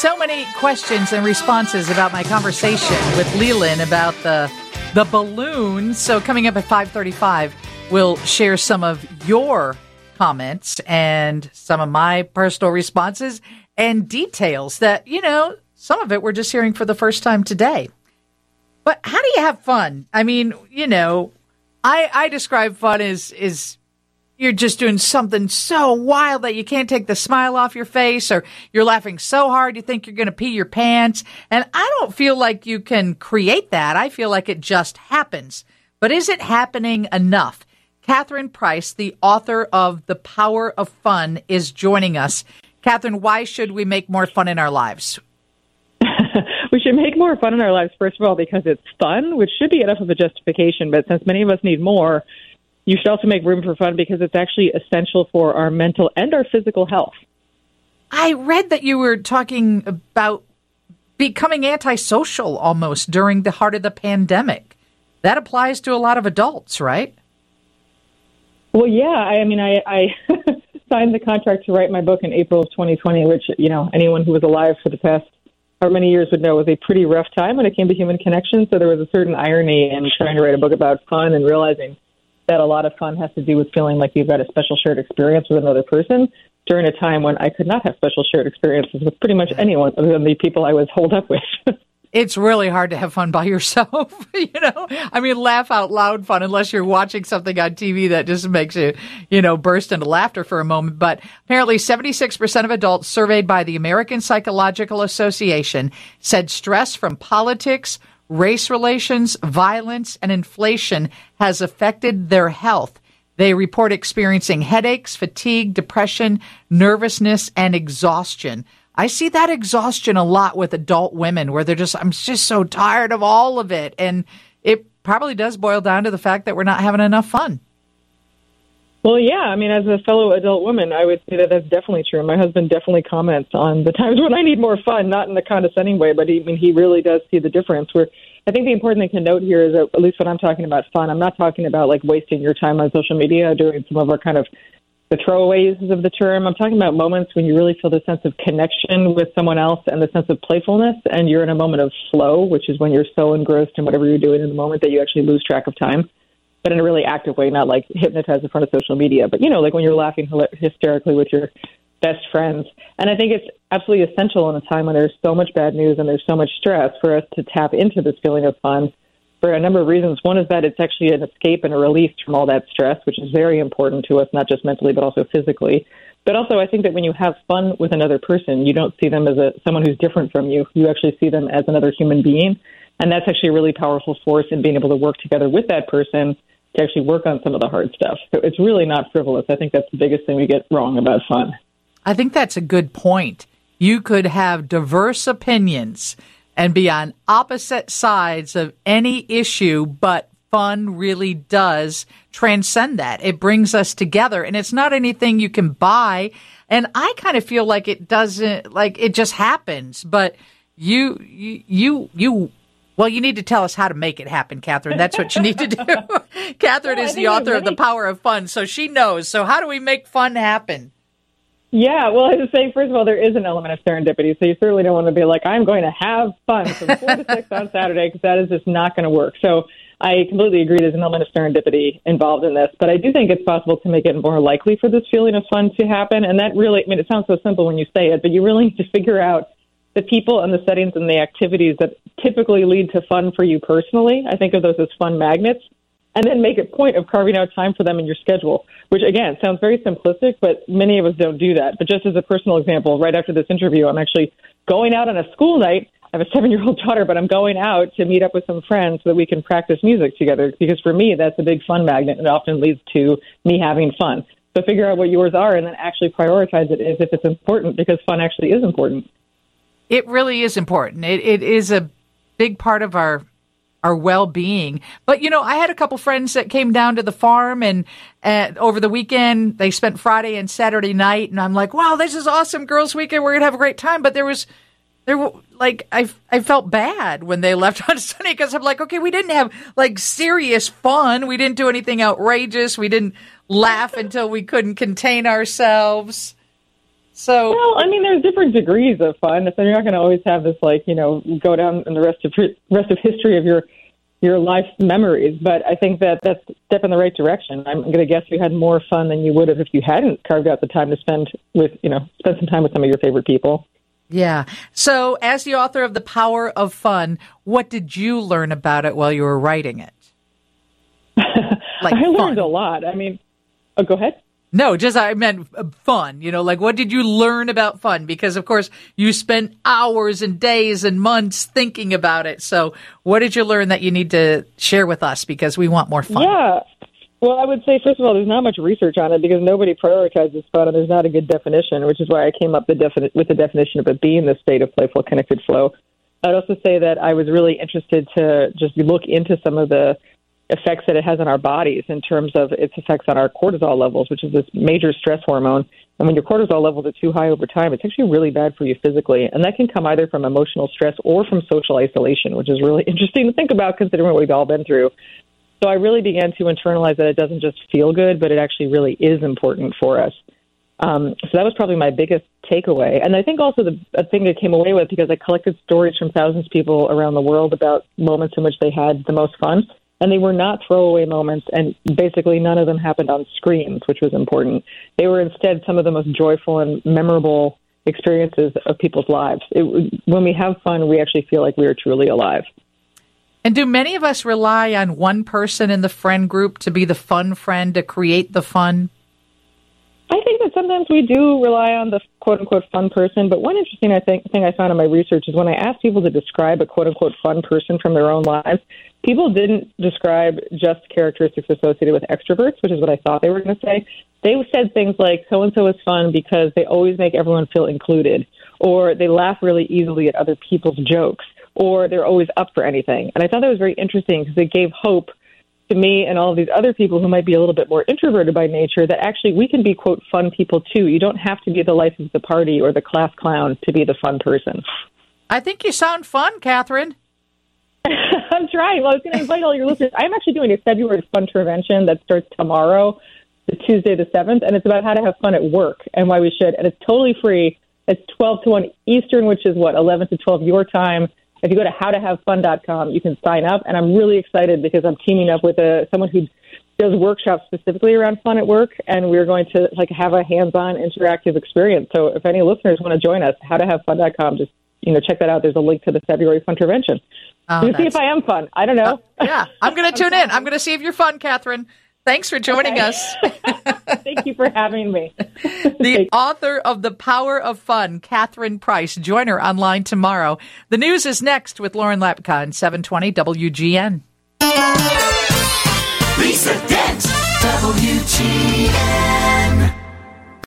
so many questions and responses about my conversation with Leland about the the balloons. So coming up at 5:35, we'll share some of your comments and some of my personal responses and details that, you know, some of it we're just hearing for the first time today. But how do you have fun? I mean, you know, I I describe fun as is you're just doing something so wild that you can't take the smile off your face or you're laughing so hard you think you're going to pee your pants. And I don't feel like you can create that. I feel like it just happens. But is it happening enough? Catherine Price, the author of The Power of Fun, is joining us. Catherine, why should we make more fun in our lives? we should make more fun in our lives, first of all, because it's fun, which should be enough of a justification. But since many of us need more, you should also make room for fun because it's actually essential for our mental and our physical health. I read that you were talking about becoming antisocial almost during the heart of the pandemic. That applies to a lot of adults, right? Well, yeah. I mean, I, I signed the contract to write my book in April of 2020, which, you know, anyone who was alive for the past how many years would know was a pretty rough time when it came to human connection. So there was a certain irony in trying to write a book about fun and realizing that a lot of fun has to do with feeling like you've got a special shared experience with another person during a time when I could not have special shared experiences with pretty much anyone other than the people I was holed up with. it's really hard to have fun by yourself, you know? I mean, laugh out loud fun unless you're watching something on TV that just makes you, you know, burst into laughter for a moment. But apparently 76% of adults surveyed by the American Psychological Association said stress from politics, race relations, violence, and inflation has affected their health. They report experiencing headaches, fatigue, depression, nervousness, and exhaustion. I see that exhaustion a lot with adult women where they're just, I'm just so tired of all of it. And it probably does boil down to the fact that we're not having enough fun. Well, yeah. I mean, as a fellow adult woman, I would say that that's definitely true. My husband definitely comments on the times when I need more fun, not in a condescending way, but he, I mean, he really does see the difference. Where I think the important thing to note here is that, at least when I'm talking about fun, I'm not talking about like wasting your time on social media doing some of our kind of the throwaways of the term. I'm talking about moments when you really feel the sense of connection with someone else and the sense of playfulness, and you're in a moment of flow, which is when you're so engrossed in whatever you're doing in the moment that you actually lose track of time but in a really active way, not like hypnotized in front of social media, but you know, like when you're laughing hysterically with your best friends. And I think it's absolutely essential in a time when there's so much bad news and there's so much stress for us to tap into this feeling of fun for a number of reasons. One is that it's actually an escape and a release from all that stress, which is very important to us, not just mentally, but also physically. But also, I think that when you have fun with another person, you don't see them as a someone who's different from you. You actually see them as another human being, and that's actually a really powerful force in being able to work together with that person to actually work on some of the hard stuff. So it's really not frivolous. I think that's the biggest thing we get wrong about fun. I think that's a good point. You could have diverse opinions and be on opposite sides of any issue, but fun really does transcend that. It brings us together and it's not anything you can buy. And I kind of feel like it doesn't, like it just happens, but you, you, you, you well, you need to tell us how to make it happen, Catherine. That's what you need to do. Catherine well, is the author of The Power of Fun, so she knows. So, how do we make fun happen? Yeah, well, I would say, first of all, there is an element of serendipity. So, you certainly don't want to be like, I'm going to have fun from 4 to 6 on Saturday, because that is just not going to work. So, I completely agree there's an element of serendipity involved in this, but I do think it's possible to make it more likely for this feeling of fun to happen. And that really, I mean, it sounds so simple when you say it, but you really need to figure out the people and the settings and the activities that typically lead to fun for you personally. I think of those as fun magnets. And then make a point of carving out time for them in your schedule, which again sounds very simplistic, but many of us don't do that. But just as a personal example, right after this interview, I'm actually going out on a school night. I have a seven year old daughter, but I'm going out to meet up with some friends so that we can practice music together because for me, that's a big fun magnet and it often leads to me having fun. So figure out what yours are and then actually prioritize it as if it's important because fun actually is important. It really is important. It, it is a big part of our our well-being. But you know, I had a couple friends that came down to the farm and uh, over the weekend they spent Friday and Saturday night and I'm like, "Wow, this is awesome girls weekend. We're to have a great time." But there was there were like I I felt bad when they left on Sunday cuz I'm like, "Okay, we didn't have like serious fun. We didn't do anything outrageous. We didn't laugh until we couldn't contain ourselves." So, well, I mean, there's different degrees of fun. So you're not going to always have this, like, you know, go down in the rest of rest of history of your your life memories. But I think that that's a step in the right direction. I'm going to guess you had more fun than you would have if you hadn't carved out the time to spend with, you know, spend some time with some of your favorite people. Yeah. So, as the author of The Power of Fun, what did you learn about it while you were writing it? Like I learned fun. a lot. I mean, oh, go ahead. No, just I meant uh, fun. You know, like what did you learn about fun? Because of course you spent hours and days and months thinking about it. So, what did you learn that you need to share with us? Because we want more fun. Yeah. Well, I would say first of all, there's not much research on it because nobody prioritizes fun, and there's not a good definition, which is why I came up the defini- with the definition of it being the state of playful, connected flow. I'd also say that I was really interested to just look into some of the effects that it has on our bodies in terms of its effects on our cortisol levels, which is this major stress hormone. And when your cortisol levels are too high over time, it's actually really bad for you physically. And that can come either from emotional stress or from social isolation, which is really interesting to think about considering what we've all been through. So I really began to internalize that it doesn't just feel good, but it actually really is important for us. Um, so that was probably my biggest takeaway. And I think also the a thing that came away with because I collected stories from thousands of people around the world about moments in which they had the most fun and they were not throwaway moments, and basically none of them happened on screens, which was important. They were instead some of the most joyful and memorable experiences of people's lives. It, when we have fun, we actually feel like we are truly alive. And do many of us rely on one person in the friend group to be the fun friend, to create the fun? I think that sometimes we do rely on the quote unquote fun person, but one interesting I think thing I found in my research is when I asked people to describe a quote unquote fun person from their own lives, people didn't describe just characteristics associated with extroverts, which is what I thought they were going to say. They said things like so and so is fun because they always make everyone feel included, or they laugh really easily at other people's jokes, or they're always up for anything. And I thought that was very interesting because it gave hope to me and all of these other people who might be a little bit more introverted by nature that actually we can be quote fun people too. You don't have to be the life of the party or the class clown to be the fun person. I think you sound fun, Catherine. I'm trying. Well, I was going to invite all your listeners. I'm actually doing a February fun intervention that starts tomorrow, the Tuesday the seventh, and it's about how to have fun at work and why we should. And it's totally free. It's 12 to 1 Eastern, which is what 11 to 12 your time. If you go to howtohavefun.com, you can sign up. And I'm really excited because I'm teaming up with a, someone who does workshops specifically around fun at work, and we're going to like have a hands-on interactive experience. So if any listeners want to join us, howtohavefun.com, just you know check that out. There's a link to the February fun intervention. Oh, see if I am fun. I don't know. Uh, yeah, I'm going to tune in. I'm going to see if you're fun, Catherine. Thanks for joining okay. us. Thank you for having me. the author of The Power of Fun, Catherine Price. Join her online tomorrow. The news is next with Lauren Lapka 720 WGN. Lisa Dent, WGN.